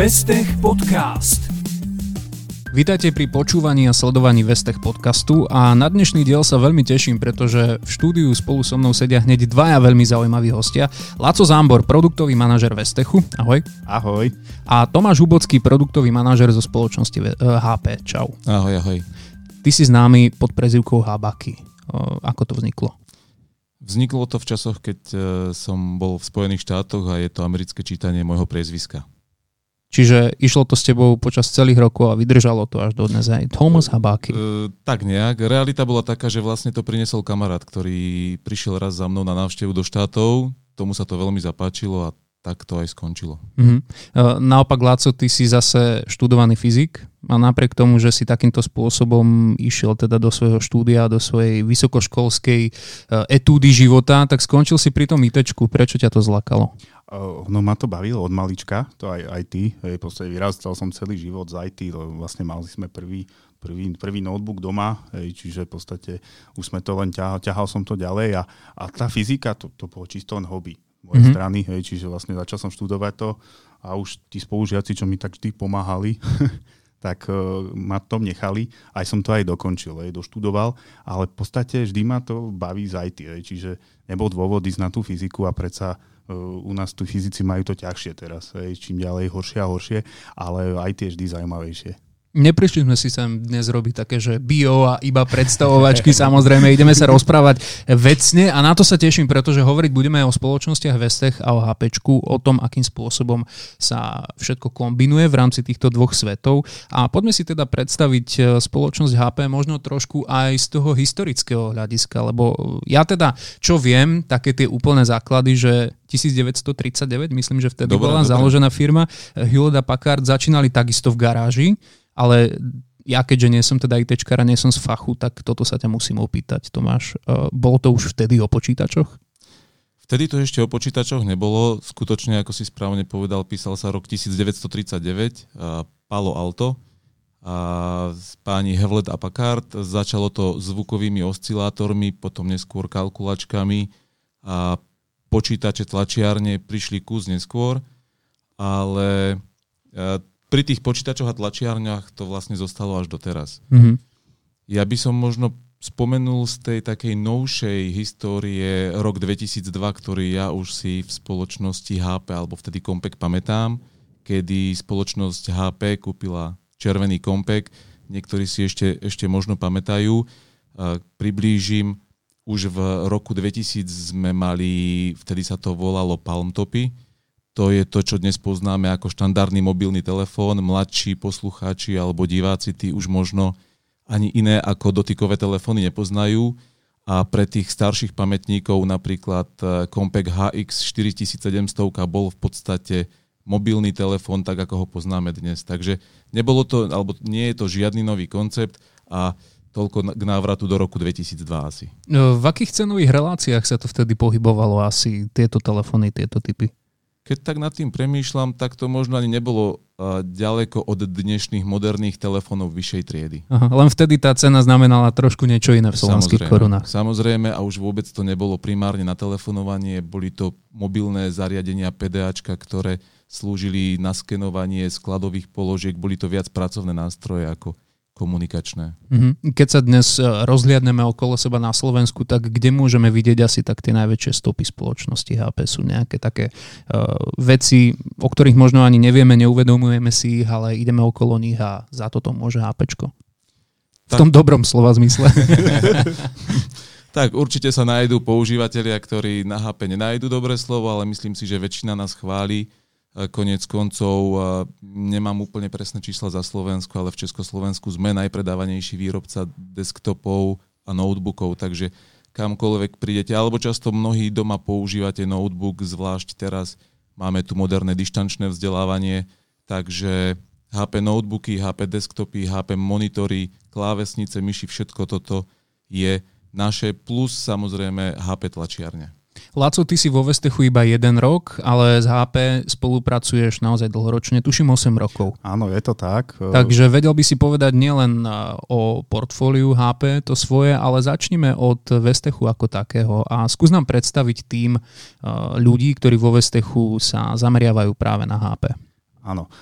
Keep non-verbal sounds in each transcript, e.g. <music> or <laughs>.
Vestech Podcast. Vítajte pri počúvaní a sledovaní Vestech podcastu a na dnešný diel sa veľmi teším, pretože v štúdiu spolu so mnou sedia hneď dvaja veľmi zaujímaví hostia. Laco Zámbor, produktový manažer Vestechu, ahoj. Ahoj. A Tomáš Hubocký, produktový manažer zo spoločnosti HP, čau. Ahoj, ahoj. Ty si známy pod prezivkou Habaky. Ako to vzniklo? Vzniklo to v časoch, keď e, som bol v Spojených štátoch a je to americké čítanie môjho priezviska. Čiže išlo to s tebou počas celých rokov a vydržalo to až do dnes aj Thomas Habáky. E, tak nejak. Realita bola taká, že vlastne to priniesol kamarát, ktorý prišiel raz za mnou na návštevu do štátov. Tomu sa to veľmi zapáčilo a tak to aj skončilo. Mm-hmm. Naopak, Láco, ty si zase študovaný fyzik a napriek tomu, že si takýmto spôsobom išiel teda do svojho štúdia, do svojej vysokoškolskej e, etúdy života, tak skončil si pri tom ITčku. Prečo ťa to zlakalo? No ma to bavilo od malička, to aj, aj ty. Hej, proste vyrastal som celý život z IT, vlastne mali sme prvý, prvý, prvý notebook doma, hej, čiže v podstate už sme to len ťahal, ťahal som to ďalej a, a tá fyzika, to, to bolo čisto len hobby mojej mm-hmm. strany, hej, čiže vlastne začal som študovať to a už tí spolužiaci, čo mi tak vždy pomáhali, <laughs> tak uh, ma tom nechali. Aj som to aj dokončil, aj doštudoval, ale v podstate vždy ma to baví z IT, hej, čiže nebol dôvod ísť na tú fyziku a predsa u nás tu fyzici majú to ťažšie teraz, čím ďalej horšie a horšie, ale aj tie vždy zaujímavejšie. Neprišli sme si sem dnes robiť také, že bio a iba predstavovačky, <laughs> samozrejme, ideme sa rozprávať vecne a na to sa teším, pretože hovoriť budeme o spoločnostiach Vestech a o HP, o tom, akým spôsobom sa všetko kombinuje v rámci týchto dvoch svetov a poďme si teda predstaviť e, spoločnosť HP možno trošku aj z toho historického hľadiska, lebo ja teda, čo viem, také tie úplné základy, že 1939, myslím, že vtedy dobre, bola dobre. založená firma Hewlett Packard, začínali takisto v garáži, ale ja keďže nie som teda ITčkara, nie som z fachu, tak toto sa ťa musím opýtať, Tomáš. E, bolo to už vtedy o počítačoch? Vtedy to ešte o počítačoch nebolo. Skutočne, ako si správne povedal, písal sa rok 1939, Palo Alto, a páni Hewlett a Packard. Začalo to zvukovými oscilátormi, potom neskôr kalkulačkami a počítače tlačiarne prišli kus neskôr, ale e, pri tých počítačoch a tlačiarniach to vlastne zostalo až doteraz. Mm-hmm. Ja by som možno spomenul z tej takej novšej histórie rok 2002, ktorý ja už si v spoločnosti HP alebo vtedy Compaq pamätám, kedy spoločnosť HP kúpila červený Compaq. Niektorí si ešte, ešte možno pamätajú. Priblížim, už v roku 2000 sme mali, vtedy sa to volalo Palmtopy, to je to, čo dnes poznáme ako štandardný mobilný telefón. Mladší poslucháči alebo diváci, tí už možno ani iné ako dotykové telefóny nepoznajú. A pre tých starších pamätníkov napríklad eh, Compaq HX 4700 bol v podstate mobilný telefón, tak ako ho poznáme dnes. Takže nebolo to, alebo nie je to žiadny nový koncept a toľko k návratu do roku 2002 asi. No, v akých cenových reláciách sa to vtedy pohybovalo asi tieto telefóny, tieto typy? Keď tak nad tým premýšľam, tak to možno ani nebolo uh, ďaleko od dnešných moderných telefónov vyššej triedy. Aha, len vtedy tá cena znamenala trošku niečo iné v slovenských samozrejme, korunách. Samozrejme a už vôbec to nebolo primárne na telefonovanie, boli to mobilné zariadenia PDAčka, ktoré slúžili na skenovanie skladových položiek, boli to viac pracovné nástroje ako komunikačné. Mhm. Keď sa dnes e, rozhliadneme okolo seba na Slovensku, tak kde môžeme vidieť asi tak tie najväčšie stopy spoločnosti HP? Sú nejaké také uh, veci, o ktorých možno ani nevieme, neuvedomujeme si ich, ale ideme okolo nich a za toto môže HP. V tom dobrom slova zmysle. <laughs> tak určite sa nájdú používateľia, ktorí na HP nenájdu dobré slovo, ale myslím si, že väčšina nás chváli Konec koncov nemám úplne presné čísla za Slovensko, ale v Československu sme najpredávanejší výrobca desktopov a notebookov, takže kamkoľvek prídete, alebo často mnohí doma používate notebook, zvlášť teraz máme tu moderné dištančné vzdelávanie, takže HP notebooky, HP desktopy, HP monitory, klávesnice, myši, všetko toto je naše, plus samozrejme HP tlačiarne. Laco, ty si vo Vestechu iba jeden rok, ale s HP spolupracuješ naozaj dlhoročne, tuším 8 rokov. Áno, je to tak. Takže vedel by si povedať nielen o portfóliu HP, to svoje, ale začnime od Vestechu ako takého a skús nám predstaviť tým ľudí, ktorí vo Vestechu sa zameriavajú práve na HP. Áno.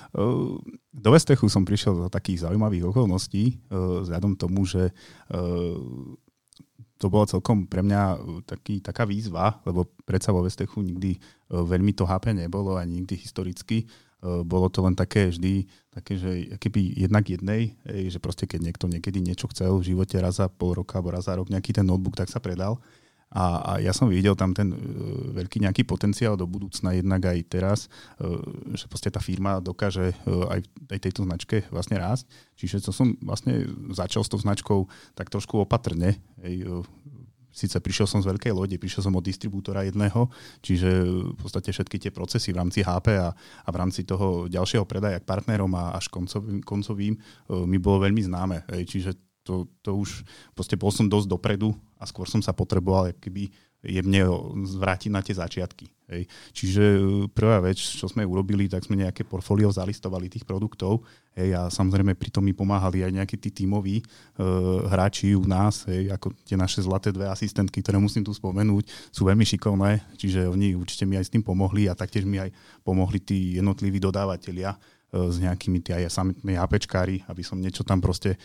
Do Vestechu som prišiel za takých zaujímavých okolností, vzhľadom tomu, že to bolo celkom pre mňa taký, taká výzva, lebo predsa vo Vestechu nikdy veľmi to HP nebolo, ani nikdy historicky. Bolo to len také vždy, také, že keby jednak jednej, že proste keď niekto niekedy niečo chcel v živote raz za pol roka alebo raz za rok nejaký ten notebook, tak sa predal. A, a ja som videl tam ten uh, veľký nejaký potenciál do budúcna, jednak aj teraz, uh, že proste tá firma dokáže uh, aj, aj tejto značke vlastne rásť. Čiže to som vlastne začal s tou značkou tak trošku opatrne. Hej, Sice prišiel som z veľkej lode, prišiel som od distribútora jedného, čiže v podstate všetky tie procesy v rámci HP a, a v rámci toho ďalšieho predaja k partnerom a až koncovým, koncovým mi bolo veľmi známe. Čiže to, to už proste bol som dosť dopredu a skôr som sa potreboval keby jemne zvrátiť na tie začiatky. Hej. Čiže e, prvá vec, čo sme urobili, tak sme nejaké portfólio zalistovali tých produktov hej, a samozrejme pri tom mi pomáhali aj nejakí tí tímoví e, hráči u nás, hej, ako tie naše zlaté dve asistentky, ktoré musím tu spomenúť, sú veľmi šikovné, čiže oni určite mi aj s tým pomohli a taktiež mi aj pomohli tí jednotliví dodávateľia e, s nejakými tí aj samotní APčkári, aby som niečo tam proste e,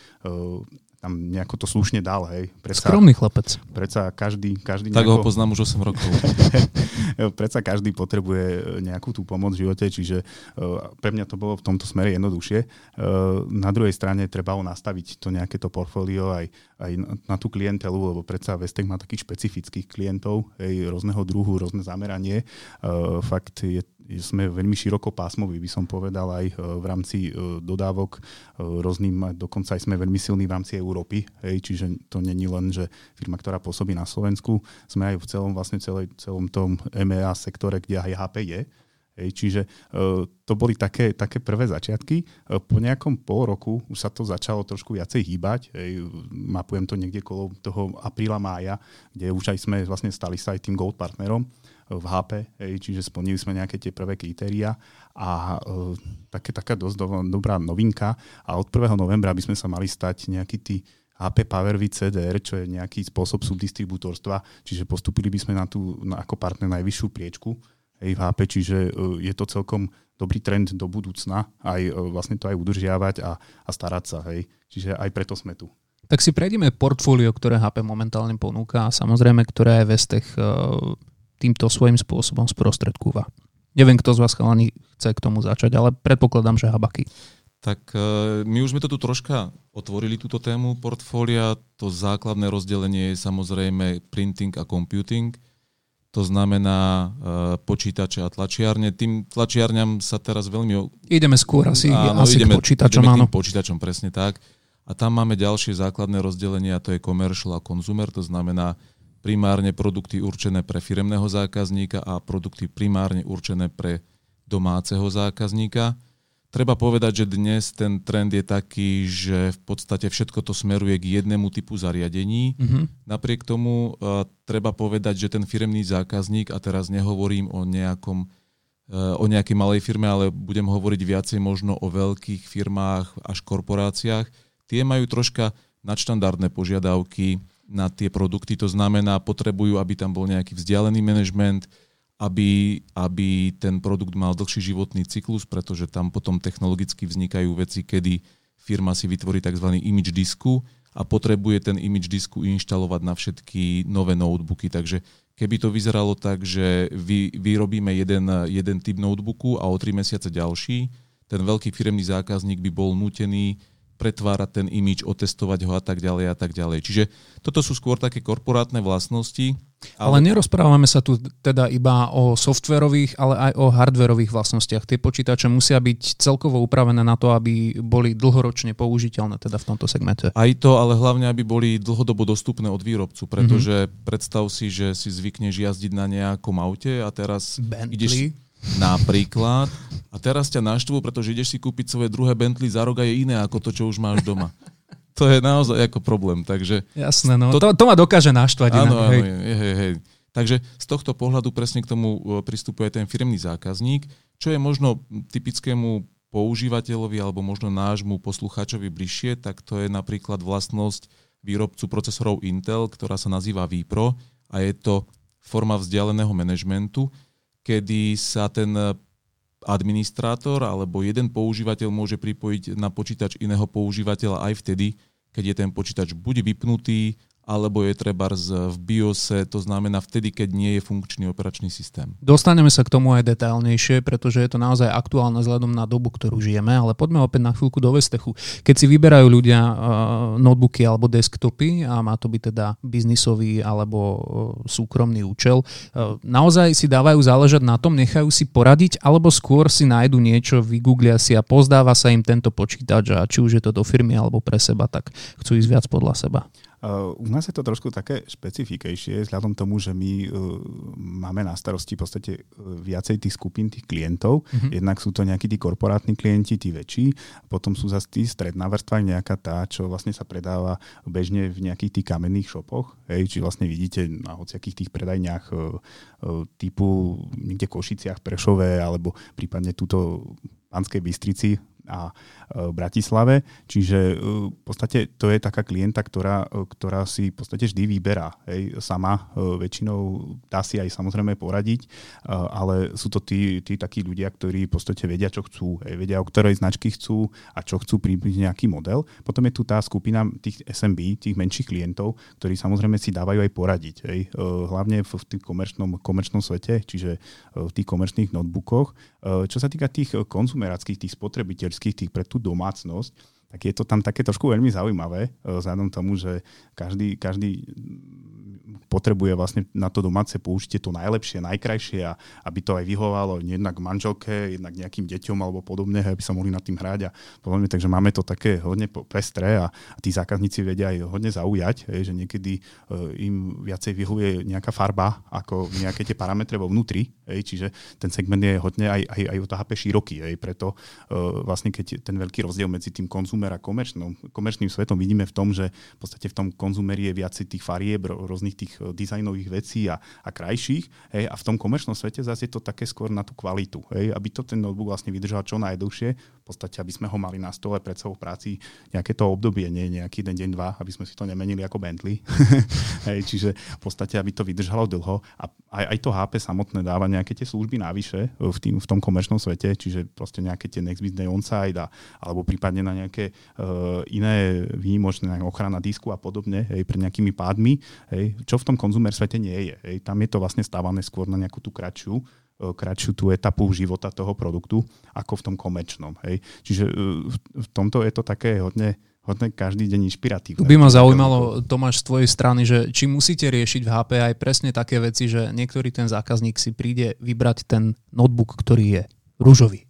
tam nejako to slušne dal, hej. Predsa, Skromný chlapec. Predsa každý, každý Tak nejako, ho poznám už 8 rokov. <laughs> predsa každý potrebuje nejakú tú pomoc v živote, čiže uh, pre mňa to bolo v tomto smere jednoduchšie. Uh, na druhej strane treba ho nastaviť to nejaké to portfólio aj, aj na, na tú klientelu, lebo predsa Vestek má takých špecifických klientov, hej, rôzneho druhu, rôzne zameranie. Uh, fakt je sme veľmi širokopásmoví, by som povedal, aj e, v rámci e, dodávok e, rôznym, dokonca aj sme veľmi silní v rámci Európy, hej, čiže to není len, že firma, ktorá pôsobí na Slovensku, sme aj v celom, vlastne celej, celom tom MEA sektore, kde aj HP je, Hej, čiže uh, to boli také, také prvé začiatky. Uh, po nejakom pol roku už sa to začalo trošku viacej hýbať. Hej, mapujem to niekde kolo toho apríla, mája, kde už aj sme vlastne stali sa aj tým Gold partnerom v HP, hej, čiže splnili sme nejaké tie prvé kritéria a uh, také, taká dosť do, dobrá novinka a od 1. novembra by sme sa mali stať nejaký tí HP PowerV CDR, čo je nejaký spôsob subdistribútorstva, čiže postupili by sme na tú na, ako partner najvyššiu priečku hej, v HP, čiže uh, je to celkom dobrý trend do budúcna, aj uh, vlastne to aj udržiavať a, a starať sa, hej. Čiže aj preto sme tu. Tak si prejdeme portfólio, ktoré HP momentálne ponúka a samozrejme, ktoré aj Vestech uh, týmto svojím spôsobom sprostredkúva. Neviem, kto z vás chalani chce k tomu začať, ale predpokladám, že Habaky. Tak e, my už sme to tu troška otvorili, túto tému portfólia. To základné rozdelenie je samozrejme printing a computing. To znamená uh, počítače a tlačiarne. Tým tlačiarňam sa teraz veľmi... Ideme skôr asi, áno, asi ideme, k počítačom, ideme áno. Počítačom, presne tak. A tam máme ďalšie základné rozdelenie a to je commercial a consumer, to znamená primárne produkty určené pre firemného zákazníka a produkty primárne určené pre domáceho zákazníka. Treba povedať, že dnes ten trend je taký, že v podstate všetko to smeruje k jednému typu zariadení. Mm-hmm. Napriek tomu uh, treba povedať, že ten firemný zákazník, a teraz nehovorím o nejakom uh, o nejakej malej firme, ale budem hovoriť viacej možno o veľkých firmách až korporáciách, tie majú troška nadštandardné požiadavky na tie produkty. To znamená, potrebujú, aby tam bol nejaký vzdialený manažment, aby, aby ten produkt mal dlhší životný cyklus, pretože tam potom technologicky vznikajú veci, kedy firma si vytvorí tzv. image disku a potrebuje ten image disku inštalovať na všetky nové notebooky. Takže keby to vyzeralo tak, že vy, vyrobíme jeden, jeden typ notebooku a o tri mesiace ďalší, ten veľký firemný zákazník by bol nutený pretvárať ten imič, otestovať ho a tak ďalej a tak ďalej. Čiže toto sú skôr také korporátne vlastnosti. Ale, ale nerozprávame sa tu teda iba o softverových, ale aj o hardverových vlastnostiach. Tie počítače musia byť celkovo upravené na to, aby boli dlhoročne použiteľné teda v tomto segmente. Aj to, ale hlavne, aby boli dlhodobo dostupné od výrobcu, pretože mm-hmm. predstav si, že si zvykneš jazdiť na nejakom aute a teraz Bentley. ideš napríklad a teraz ťa naštvu, pretože ideš si kúpiť svoje druhé Bentley za rok a je iné ako to, čo už máš doma. <laughs> To je naozaj ako problém. Takže Jasné, no. To, to, to ma dokáže naštvať. Áno, inak, áno, hej. Hej, hej, hej. Takže z tohto pohľadu presne k tomu e, pristupuje ten firmný zákazník, čo je možno typickému používateľovi alebo možno nášmu poslucháčovi bližšie, tak to je napríklad vlastnosť výrobcu procesorov Intel, ktorá sa nazýva vPro a je to forma vzdialeného manažmentu, kedy sa ten administrátor alebo jeden používateľ môže pripojiť na počítač iného používateľa aj vtedy, keď je ten počítač buď vypnutý, alebo je treba v BIOSe, to znamená vtedy, keď nie je funkčný operačný systém. Dostaneme sa k tomu aj detailnejšie, pretože je to naozaj aktuálne vzhľadom na dobu, ktorú žijeme, ale poďme opäť na chvíľku do Vestechu. Keď si vyberajú ľudia uh, notebooky alebo desktopy a má to byť teda biznisový alebo uh, súkromný účel, uh, naozaj si dávajú záležať na tom, nechajú si poradiť, alebo skôr si nájdu niečo, vygooglia si a pozdáva sa im tento počítač a či už je to do firmy alebo pre seba, tak chcú ísť viac podľa seba. U nás je to trošku také špecifikejšie, vzhľadom tomu, že my uh, máme na starosti v podstate uh, viacej tých skupín tých klientov. Uh-huh. Jednak sú to nejakí tí korporátni klienti, tí väčší, potom sú zase tí stredná vrstva, nejaká tá, čo vlastne sa predáva bežne v nejakých tých kamenných šopoch. Hej, či vlastne vidíte na hociakých tých predajniach uh, typu niekde Košiciach, Prešové, alebo prípadne túto Panskej Bystrici, a e, Bratislave. Čiže e, v podstate to je taká klienta, ktorá, e, ktorá si v podstate vždy vyberá. Hej, sama väčšinou dá si aj samozrejme poradiť, ale sú to tí, tí takí ľudia, ktorí v podstate vedia, čo chcú. Hej, vedia, o ktorej značky chcú a čo chcú približne nejaký model. Potom je tu tá skupina tých SMB, tých menších klientov, ktorí samozrejme si dávajú aj poradiť. Hej. Hlavne v, v tým komerčnom, komerčnom svete, čiže v tých komerčných notebookoch. Čo sa týka tých konzumeráckých, tých spotrebiteľ špecifických tých pre tú domácnosť, tak je to tam také trošku veľmi zaujímavé, eh, vzhľadom tomu, že každý, každý potrebuje vlastne na to domáce použitie to najlepšie, najkrajšie a aby to aj vyhovalo jednak manželke, jednak nejakým deťom alebo podobne, aby sa mohli nad tým hrať a podobne. Takže máme to také hodne pestré a, tí zákazníci vedia aj hodne zaujať, že niekedy uh, im viacej vyhovuje nejaká farba ako nejaké tie parametre vo vnútri, čiže ten segment je hodne aj, aj, aj od HP široký, preto uh, vlastne keď ten veľký rozdiel medzi tým konzumer a komerčným svetom vidíme v tom, že v podstate v tom konzumeri je viacej tých farieb, rôznych tých dizajnových vecí a, a krajších. Hej, a v tom komerčnom svete zase je to také skôr na tú kvalitu. Hej, aby to ten notebook vlastne vydržal čo najdlhšie, v podstate, aby sme ho mali na stole pred sebou práci nejaké to obdobie, nie nejaký jeden deň, dva, aby sme si to nemenili ako Bentley. <laughs> hej, čiže v podstate, aby to vydržalo dlho. A aj, aj to HP samotné dáva nejaké tie služby navyše v, tým, v tom komerčnom svete, čiže proste nejaké tie next business on-site a, alebo prípadne na nejaké uh, iné výnimočné ochrana disku a podobne, hej, pre nejakými pádmi, hej, čo v tom konzumer svete nie je. Hej. Tam je to vlastne stávané skôr na nejakú tú kratšiu, kratšiu tú etapu života toho produktu, ako v tom komerčnom. Hej. Čiže e, v tomto je to také hodne, hodne každý deň inšpiratívne. By ma zaujímalo, Tomáš, z tvojej strany, že či musíte riešiť v HP aj presne také veci, že niektorý ten zákazník si príde vybrať ten notebook, ktorý je rúžový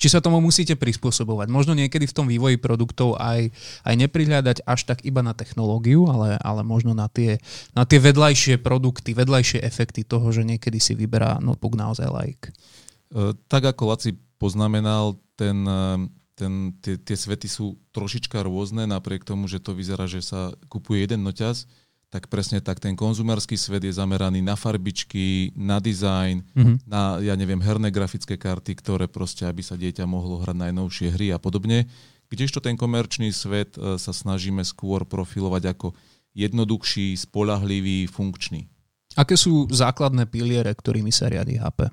či sa tomu musíte prispôsobovať. Možno niekedy v tom vývoji produktov aj, aj neprihľadať až tak iba na technológiu, ale, ale možno na tie, na tie vedľajšie produkty, vedľajšie efekty toho, že niekedy si vyberá notebook naozaj like. Tak ako Laci poznamenal, ten, e, ten, tie, tie svety sú trošička rôzne, napriek tomu, že to vyzerá, že sa kupuje jeden noťaz, tak presne tak ten konzumerský svet je zameraný na farbičky, na dizajn, mm-hmm. na, ja neviem, herné grafické karty, ktoré proste, aby sa dieťa mohlo hrať najnovšie hry a podobne. Kdežto ten komerčný svet e, sa snažíme skôr profilovať ako jednoduchší, spolahlivý, funkčný. Aké sú základné piliere, ktorými sa riadi HP?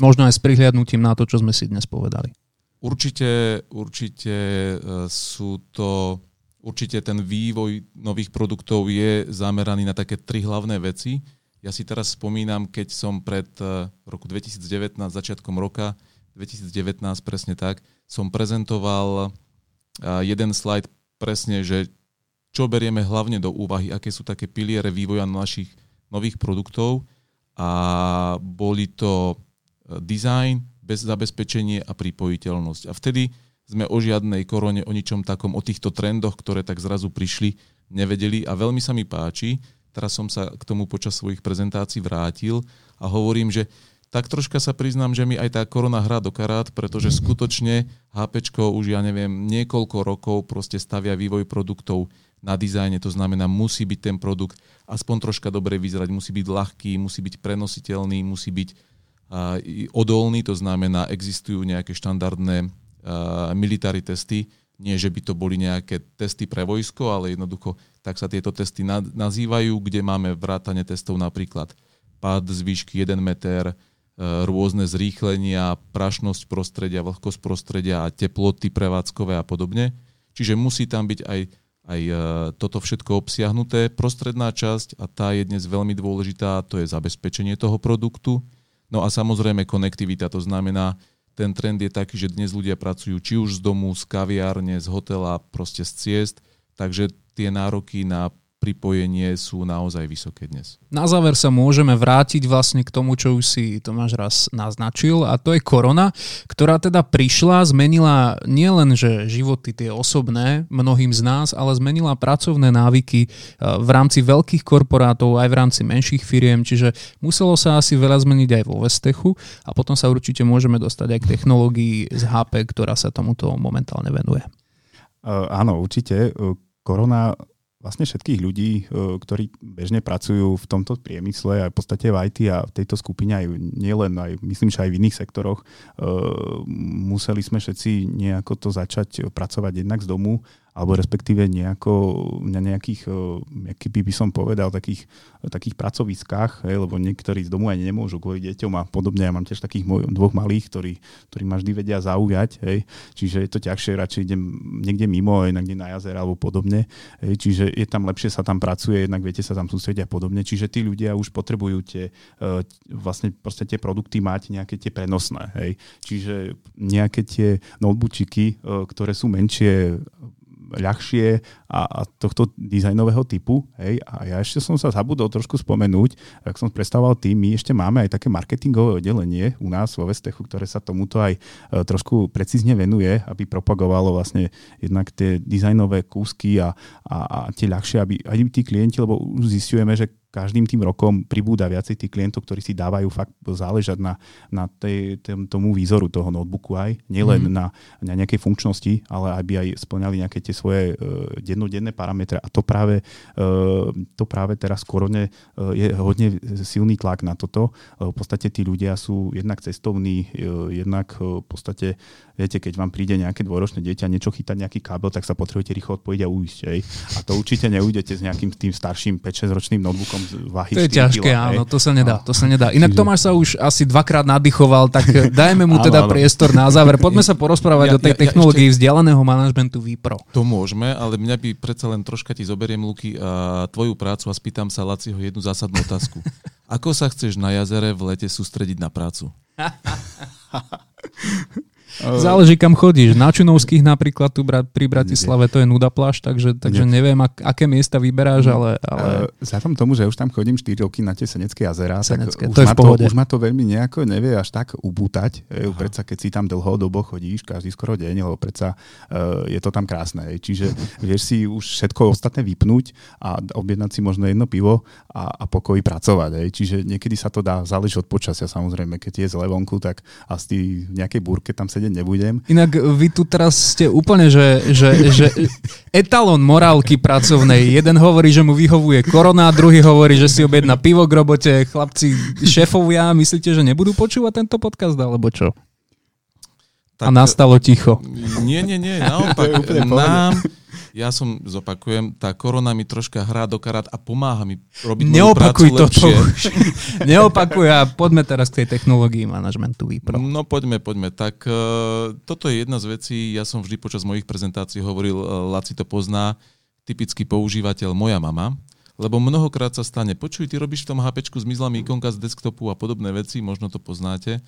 Možno aj s prihliadnutím na to, čo sme si dnes povedali. Určite, určite e, sú to Určite ten vývoj nových produktov je zameraný na také tri hlavné veci. Ja si teraz spomínam, keď som pred eh, roku 2019, začiatkom roka 2019 presne tak, som prezentoval eh, jeden slajd presne, že čo berieme hlavne do úvahy, aké sú také piliere vývoja našich nových produktov a boli to eh, design, bez zabezpečenie a pripojiteľnosť. A vtedy sme o žiadnej korone, o ničom takom, o týchto trendoch, ktoré tak zrazu prišli, nevedeli a veľmi sa mi páči. Teraz som sa k tomu počas svojich prezentácií vrátil a hovorím, že tak troška sa priznám, že mi aj tá korona hrá do karát, pretože skutočne HP už, ja neviem, niekoľko rokov proste stavia vývoj produktov na dizajne, to znamená, musí byť ten produkt aspoň troška dobre vyzerať, musí byť ľahký, musí byť prenositeľný, musí byť uh, odolný, to znamená, existujú nejaké štandardné military testy, nie že by to boli nejaké testy pre vojsko, ale jednoducho tak sa tieto testy nazývajú, kde máme vrátane testov napríklad pád z výšky 1 meter, rôzne zrýchlenia, prašnosť prostredia, vlhkosť prostredia a teploty prevádzkové a podobne. Čiže musí tam byť aj, aj e, toto všetko obsiahnuté. Prostredná časť, a tá je dnes veľmi dôležitá, to je zabezpečenie toho produktu. No a samozrejme konektivita, to znamená, ten trend je taký, že dnes ľudia pracujú či už z domu, z kaviárne, z hotela, proste z ciest, takže tie nároky na pripojenie sú naozaj vysoké dnes. Na záver sa môžeme vrátiť vlastne k tomu, čo už si Tomáš raz naznačil a to je korona, ktorá teda prišla, zmenila nielen, že životy tie osobné mnohým z nás, ale zmenila pracovné návyky eh, v rámci veľkých korporátov aj v rámci menších firiem, čiže muselo sa asi veľa zmeniť aj vo Vestechu a potom sa určite môžeme dostať aj k technológii z HP, ktorá sa tomuto momentálne venuje. Uh, áno, určite. Korona vlastne všetkých ľudí, e, ktorí bežne pracujú v tomto priemysle aj v podstate v IT a v tejto skupine aj nielen, aj myslím, že aj v iných sektoroch, e, museli sme všetci nejako to začať pracovať jednak z domu alebo respektíve nejako na nejakých, aký by som povedal, takých, takých pracoviskách, hej, lebo niektorí z domu aj nemôžu kvôli deťom a podobne. Ja mám tiež takých moj, dvoch malých, ktorí, ktorí ma vždy vedia zaujať, hej, čiže je to ťažšie, radšej idem niekde mimo, niekde na jazer alebo podobne, hej, čiže je tam lepšie sa tam pracuje, jednak viete sa tam sústrediť a podobne, čiže tí ľudia už potrebujú tie, vlastne proste tie produkty mať nejaké tie prenosné, hej, čiže nejaké tie notebookiky, ktoré sú menšie, ľahšie a, a tohto dizajnového typu. Hej. A ja ešte som sa zabudol trošku spomenúť, ak som predstavoval tým, my ešte máme aj také marketingové oddelenie u nás vo Vestechu, ktoré sa tomuto aj e, trošku precízne venuje, aby propagovalo vlastne jednak tie dizajnové kúsky a, a, a tie ľahšie, aby aj tí klienti, lebo už zistujeme, že každým tým rokom pribúda viacej tých klientov, ktorí si dávajú fakt záležať na, na tej, tém, tomu výzoru toho notebooku aj, nielen mm. na, na nejakej funkčnosti, ale aby aj splňali nejaké tie svoje uh, dennodenné parametre. A to práve, uh, to práve teraz korone uh, je hodne silný tlak na toto. Uh, v podstate tí ľudia sú jednak cestovní, uh, jednak uh, v podstate viete, keď vám príde nejaké dvoročné dieťa, niečo chytať nejaký kábel, tak sa potrebujete rýchlo odpojiť a uísť. Hej. A to určite neujdete s nejakým tým starším 5-6 ročným notebookom váhy To je ťažké, kg, áno, to sa nedá, no. to sa nedá. Inak Čiže... Tomáš sa už asi dvakrát nadýchoval, tak <laughs> dajme mu teda áno, áno. priestor na záver. Poďme sa porozprávať ja, o tej ja, technológii ja ešte... vzdialeného manažmentu Vipro. To môžeme, ale mňa by predsa len troška ti zoberiem, Luky, a tvoju prácu a spýtam sa Laciho jednu zásadnú otázku. <laughs> Ako sa chceš na jazere v lete sústrediť na prácu? <laughs> Záleží, kam chodíš. Na Čunovských napríklad tu pri Bratislave to je nuda pláž, takže, takže neviem, ak, aké miesta vyberáš, mm. ale... ale... Vzhľadom tomu, že už tam chodím 4 roky na tie Senecké jazera, Senecké, tak to už, ma to, už ma to veľmi nejako nevie až tak ubútať. Predsa keď si tam dlhodobo chodíš, každý skoro deň, lebo predsa uh, je to tam krásne. Čiže <laughs> vieš si už všetko ostatné vypnúť a objednať si možno jedno pivo a, a pokoji pracovať. Čiže niekedy sa to dá, záleží od počasia samozrejme. Keď je zle vonku, tak asi v nejakej búrke tam sedieť nebudem. Inak vy tu teraz ste úplne, že, že, že etalon morálky pracovnej. Jeden hovorí, že mu vyhovuje korona, druhý hovorí, že si objedná pivo k robote. Chlapci, šéfovia, myslíte, že nebudú počúvať tento podcast, alebo čo? Tak, a nastalo ticho. Nie, nie, nie, naopak. nám, ja som, zopakujem, tá korona mi troška hrá do karát a pomáha mi robiť Neopakuj moju prácu to lepšie. <laughs> Neopakuj a poďme teraz k tej technológii manažmentu Vipro. No poďme, poďme. Tak uh, toto je jedna z vecí, ja som vždy počas mojich prezentácií hovoril, uh, Laci to pozná, typický používateľ moja mama, lebo mnohokrát sa stane, počuj, ty robíš v tom HP zmizla mi ikonka z desktopu a podobné veci, možno to poznáte.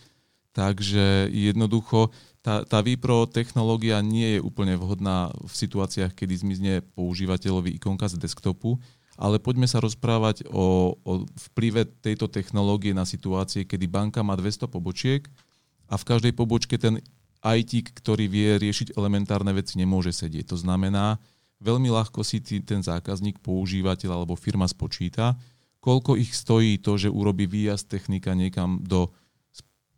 Takže jednoducho tá, tá Vipro technológia nie je úplne vhodná v situáciách, kedy zmizne používateľovi ikonka z desktopu, ale poďme sa rozprávať o, o vplyve tejto technológie na situácie, kedy banka má 200 pobočiek a v každej pobočke ten IT, ktorý vie riešiť elementárne veci, nemôže sedieť. To znamená, veľmi ľahko si ten zákazník, používateľ alebo firma spočíta, koľko ich stojí to, že urobí výjazd technika niekam do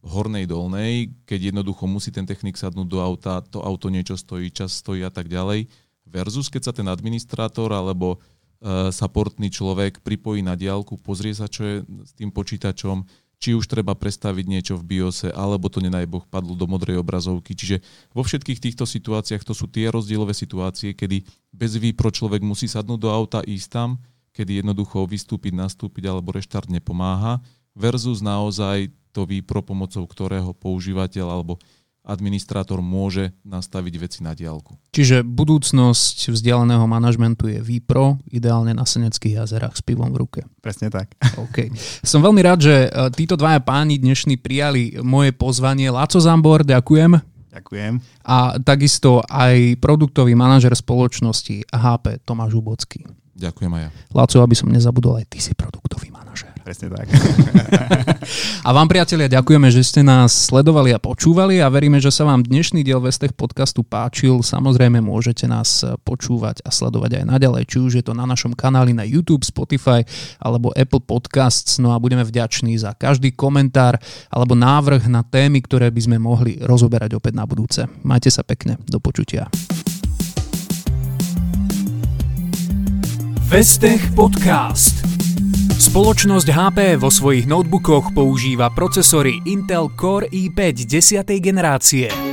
hornej dolnej, keď jednoducho musí ten technik sadnúť do auta, to auto niečo stojí, čas stojí a tak ďalej, versus keď sa ten administrátor alebo uh, supportný človek pripojí na diálku, pozrie sa, čo je s tým počítačom, či už treba prestaviť niečo v BIOSe, alebo to nenaj Boh padlo do modrej obrazovky. Čiže vo všetkých týchto situáciách to sú tie rozdielové situácie, kedy bez výpro človek musí sadnúť do auta, ísť tam, kedy jednoducho vystúpiť, nastúpiť alebo reštart nepomáha, versus naozaj projektový, pro pomocou ktorého používateľ alebo administrátor môže nastaviť veci na diálku. Čiže budúcnosť vzdialeného manažmentu je výpro, ideálne na Seneckých jazerách s pivom v ruke. Presne tak. OK. Som veľmi rád, že e, títo dvaja páni dnešní prijali moje pozvanie. Laco Zambor, ďakujem. Ďakujem. A takisto aj produktový manažer spoločnosti HP Tomáš Ubocký. Ďakujem aj ja. Laco, aby som nezabudol, aj ty si manažer. Presne tak. <laughs> a vám priatelia ďakujeme, že ste nás sledovali a počúvali a veríme, že sa vám dnešný diel Vestech podcastu páčil. Samozrejme môžete nás počúvať a sledovať aj naďalej, či už je to na našom kanáli na YouTube, Spotify alebo Apple Podcasts. No a budeme vďační za každý komentár alebo návrh na témy, ktoré by sme mohli rozoberať opäť na budúce. Majte sa pekne, do počutia. Vestech Podcast. Spoločnosť HP vo svojich notebookoch používa procesory Intel Core i5 10. generácie.